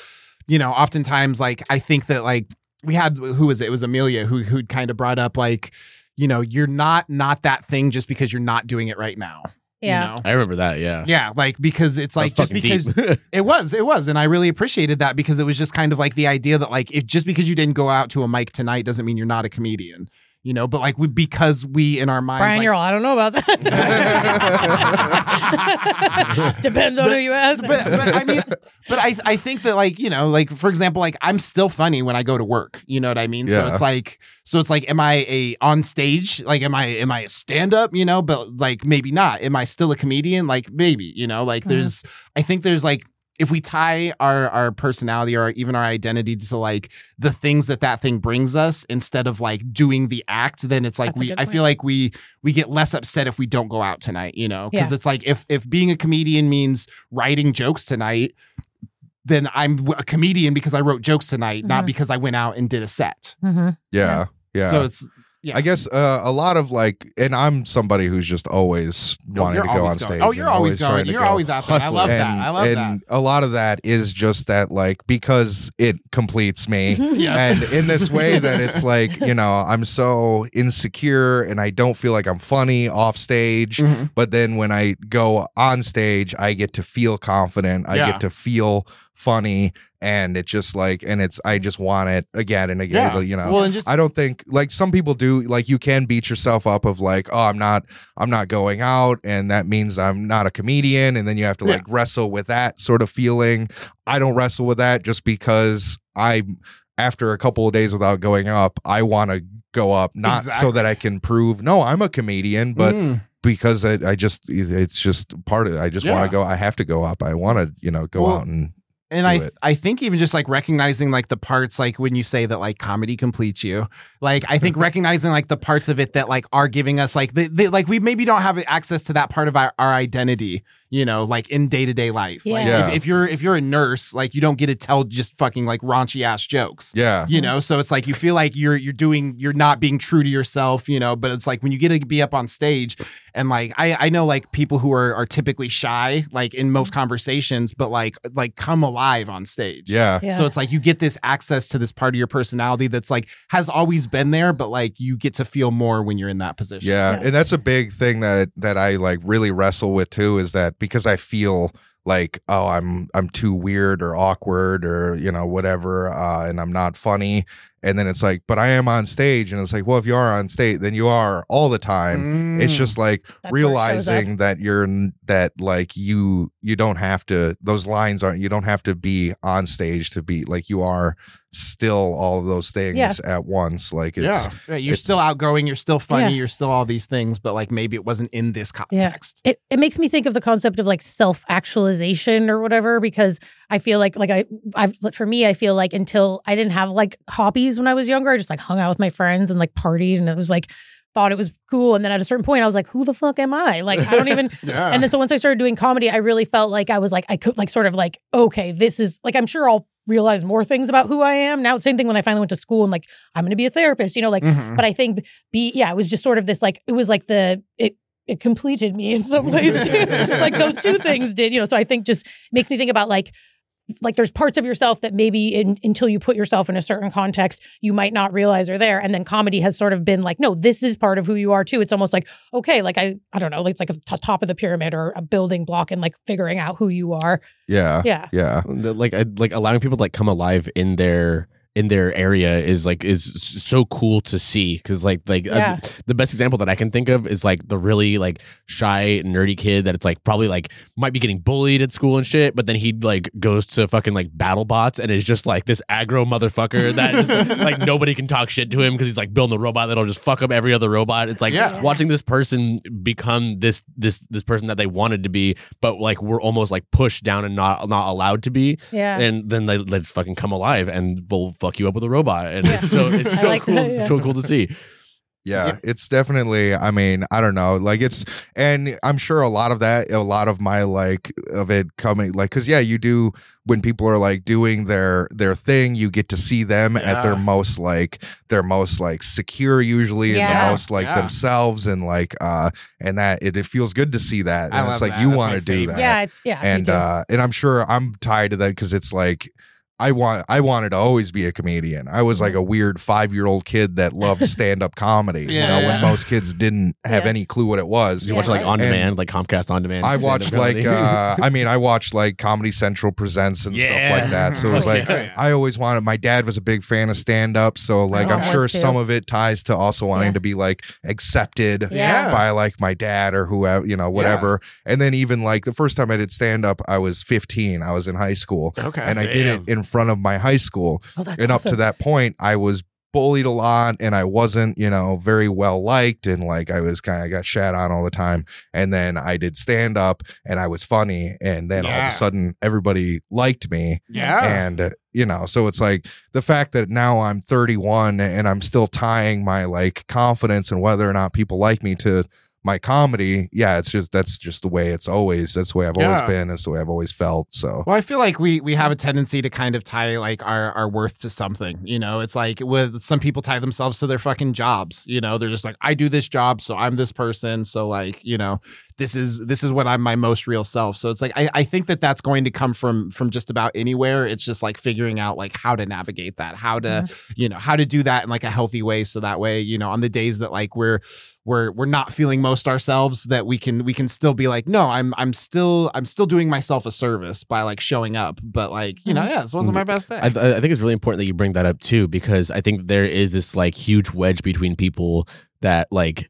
you know, oftentimes like, I think that like, we had, who was it? It was Amelia who, who'd kind of brought up like, you know, you're not, not that thing just because you're not doing it right now. Yeah. You know? I remember that. Yeah. Yeah, like because it's like just because it was, it was, and I really appreciated that because it was just kind of like the idea that like if just because you didn't go out to a mic tonight doesn't mean you're not a comedian, you know. But like we because we in our minds, Bryan, like, you're all, I don't know about that. Depends on who you ask. but, but I mean, but I I think that like you know like for example like I'm still funny when I go to work. You know what I mean? Yeah. So it's like so it's like am I a on stage like am I am I a stand up? You know, but like maybe not. Am I still a comedian? Like maybe you know like Mhm. there's I think there's like if we tie our our personality or even our identity to like the things that that thing brings us instead of like doing the act then it's like That's we I feel like we we get less upset if we don't go out tonight you know because Yeah. it's like if if being a comedian means writing jokes tonight then I'm a comedian because I wrote jokes tonight not Mhm. because I went out and did a set Mhm. yeah, yeah. so it's yeah. I guess uh, a lot of like, and I'm somebody who's just always Oh, wanting to go on going. stage. Oh, you're always going. You're always out there. I love and, that. I love that. and a lot of that is just that, like, because it completes me. Yeah. and in this way that it's like you know i'm so insecure and i don't feel like i'm funny off stage Mhm. but then when i go on stage i get to feel confident i Yeah. get to feel funny and it just like and it's i just want it again and again Yeah. you know Well, and just I don't think like some people do like you can beat yourself up of like oh I'm not I'm not going out and that means I'm not a comedian and then you have to Yeah. like wrestle with that sort of feeling. I don't wrestle with that just because I after a couple of days without going up I want to go up not so that I can prove no I'm a comedian but Mm. because I, I just it's just part of it. I just Yeah. want to go I have to go up. I want to you know go Well, out and and I it. I think even just like recognizing like the parts like when you say that like comedy completes you, like I think recognizing like the parts of it that like are giving us like the, the like we maybe don't have access to that part of our, our identity, you know, like in day to day life. Like Yeah. if, if you're if you're a nurse, like you don't get to tell just fucking like raunchy ass jokes. Yeah. You know, so it's like you feel like you're you're doing you're not being true to yourself, you know, but it's like when you get to be up on stage and like I I know like people who are are typically shy like in most conversations, but like like come alive on stage. Yeah. Yeah. So it's like you get this access to this part of your personality that's like has always been there, but like you get to feel more when you're in that position. Yeah, Yeah. and that's a big thing that that I like really wrestle with too is that because I feel like oh I'm I'm too weird or awkward or you know whatever uh and I'm not funny and then it's like but I am on stage and it's like well if you are on stage then you are all the time it's Mm. just like That's where it shows realizing that you're n- that like you you don't have to those lines aren't you don't have to be on stage to be like you are still all of those things Yeah. at once like it's yeah. Yeah, you're it's- still outgoing, you're still funny, Yeah. you're still all these things, but like maybe it wasn't in this context. it, it makes me think of the concept of like self actualization or whatever because I feel like like I I've for me I feel like until I didn't have like hobbies when I was younger I just like hung out with my friends and like partied and it was like thought it was cool and then at a certain point I was like who the fuck am I like I don't even Yeah. and then so once I started doing comedy I really felt like I was like I could like sort of like okay this is like I'm sure I'll realize more things about who I am now same thing when I finally went to school and like I'm going to be a therapist you know like Mhm. but I think be yeah, it was just sort of this like it was like the it it completed me in some ways too. like those two things did, you know. So I think just makes me think about like like there's parts of yourself that maybe in, until you put yourself in a certain context you might not realize are there. And then comedy has sort of been like no this is part of who you are too. It's almost like okay like i i don't know like it's like a t- top of the pyramid or a building block and like figuring out who you are. Yeah. Yeah. Yeah. Like I, like allowing people to like come alive in their in their area is like is so cool to see because like like uh, the best example that I can think of is like the really like shy nerdy kid that it's like probably like might be getting bullied at school and shit but then he like goes to fucking like battle bots and is just like this aggro motherfucker that just, like nobody can talk shit to him because he's like building a robot that'll just fuck up every other robot. It's like Yeah. watching this person become this this this person that they wanted to be but like we're almost like pushed down and not not allowed to be. Yeah. And then they let fucking come alive and we'll fuck you up with a robot and Yeah. it's so it's so like cool that, yeah. so cool to see Yeah, Yeah. it's definitely. I mean, I don't know. Like it's, and I'm sure a lot of that, a lot of my like of it coming, like, cause yeah, you do when people are like doing their their thing, you get to see them at their most like their most like secure usually and Yeah. the most like Yeah. themselves and like uh and that it, it feels good to see that. I And love it's like that. you want to do that yeah it's yeah and uh and i'm sure i'm tied to that because it's like I want I wanted to always be a comedian. I was like a weird five year old kid that loved stand up comedy. you know, Yeah. when most kids didn't have Yeah. any clue what it was. you Yeah, watch like right. on And demand like comcast on demand I watched like uh I mean I watched like Comedy Central presents and stuff like that. So it was like yeah. I always wanted my dad was a big fan of stand up, so like Oh, I'm sure some of it ties to also wanting Yeah. to be like accepted Yeah. by like my dad or whoever, you know, whatever. And then even like the first time I did stand up, I was 15. I was in high school. Okay. And I did it in front of my high school. oh, that's and up to that point, I was bullied a lot and I wasn't, you know, very well liked and like I was kind of got shat on all the time. And then I did stand up and I was funny and then all of a sudden everybody liked me yeah. and uh, you know, so it's like the fact that now I'm 31 and I'm still tying my like confidence and whether or not people like me to my comedy, yeah, it's just that's just the way it's always. That's the way I've Yeah. always been. That's the way I've always felt. So Well, I feel like we we have a tendency to kind of tie like our our worth to something. You know, it's like with some people tie themselves to their fucking jobs. You know, they're just like, I do this job, so I'm this person. So like, you know, this is this is when I'm my most real self. So it's like I, I think that that's going to come from from just about anywhere. It's just like figuring out like how to navigate that, how to mm-hmm. you know how to do that in like a healthy way. So that way, you know, on the days that like we're we're we're not feeling most ourselves that we can we can still be like no i'm i'm still i'm still doing myself a service by like showing up but like you know mm-hmm. yeah this wasn't my best day I, I think it's really important that you bring that up too because I think there is this like huge wedge between people that like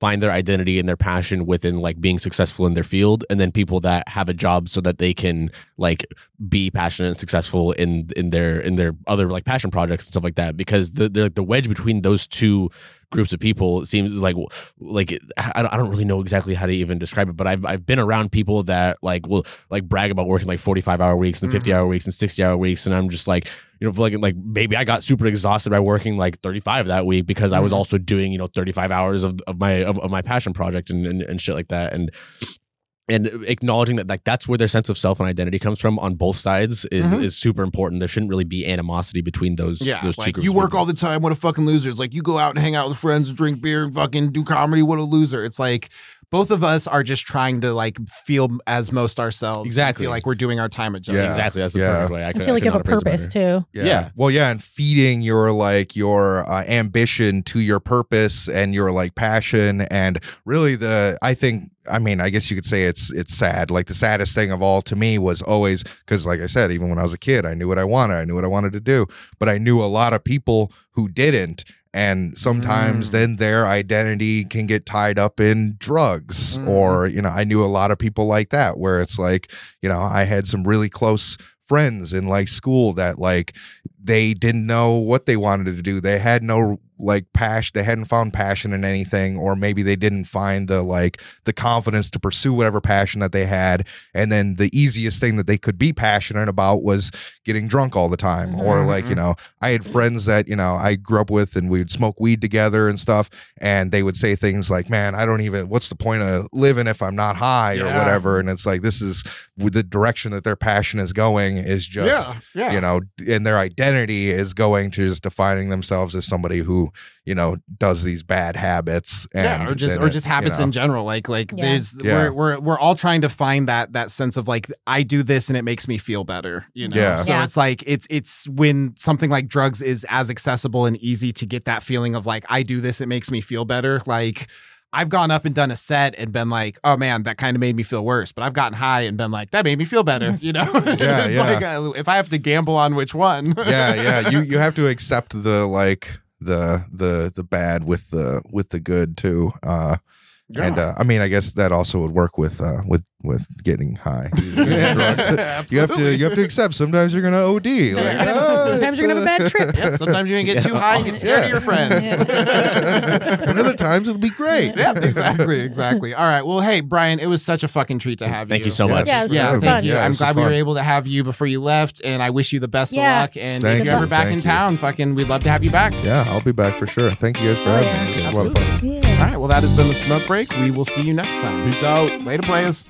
find their identity and their passion within like being successful in their field and then people that have a job so that they can like be passionate and successful in in their in their other like passion projects and stuff like that. Because the the, the wedge between those two groups of people seems like like I don't, I don't really know exactly how to even describe it but I've I've been around people that like will like brag about working like 45 hour weeks and 50 mm-hmm. hour weeks and 60 hour weeks and I'm just like you know like like maybe I got super exhausted by working like 35 that week because I was also doing you know 35 hours of, of my of, of my passion project and, and and shit like that and and acknowledging that like that's where their sense of self and identity comes from on both sides is, Mhm. is super important. There shouldn't really be animosity between those Yeah, those two like groups. you work all the time. What a fucking loser! It's like you go out and hang out with friends and drink beer and fucking do comedy. What a loser! It's like both of us are just trying to like feel as most ourselves. Exactly. feel like we're doing our time at Yeah. exactly that's the Yeah. perfect way. I, I feel like you have a not phrase it purpose too. Yeah. Yeah. Well, yeah, and feeding your like your uh, ambition to your purpose and your like passion and really the I think I mean, I guess you could say it's it's sad. Like the saddest thing of all to me was always cuz like I said, even when I was a kid, I knew what I wanted. I knew what I wanted to do, but I knew a lot of people who didn't and sometimes Mm. then their identity can get tied up in drugs Mhm. or you know, I knew a lot of people like that where it's like, you know, I had some really close friends in like school that like they didn't know what they wanted to do. They had no like passion. They hadn't found passion in anything, or maybe they didn't find the like the confidence to pursue whatever passion that they had. And then the easiest thing that they could be passionate about was getting drunk all the time, or Mhm. like you know, I had friends that you know I grew up with, and we'd smoke weed together and stuff, and they would say things like, "Man, I don't even. What's the point of living if I'm not high or whatever?" And it's like this is the direction that their passion is going is just yeah, yeah. you know, and their identity is going to just defining themselves as somebody who, you know, does these bad habits. And yeah, or just then or it- just you habits know, in general. Like like Yeah. there's Yeah. we're we're we're all trying to find that that sense of like I do this and it makes me feel better. You know. Yeah. So Yeah. it's like it's it's when something like drugs is as accessible and easy to get that feeling of like I do this, it makes me feel better. Like I've gone up and done a set and been like, oh man, that kind of made me feel worse. But I've gotten high and been like, that made me feel better. You know? Yeah, it's yeah. like uh, if I have to gamble on which one. yeah, yeah. You you have to accept the like the the the bad with the with the good too. Uh and uh, I mean I guess that also would work with uh with with getting high. You have to you have to accept sometimes you're gonna OD. Like, oh, Sometimes you're gonna have a uh, bad trip. Yep, sometimes you're gonna get too high, you get scared of your friends. but other times it'll be great. yeah, exactly, exactly. All right. Well, hey, Bryan, it was such a fucking treat to have you. Thank you. you so much. Yeah, it's Yeah, thank you. Yeah, I'm glad was we were able to have you before you left, and I wish you the best Yeah. of luck. And Thank if you're you. ever back Thank in you. town, fucking, we'd love to have you back. Yeah, I'll be back for sure. Thank you guys for Oh, having yeah. me. It was a lot of fun. All right. Well, that has been the smoke break. We will see you next time. Peace out. Later, players.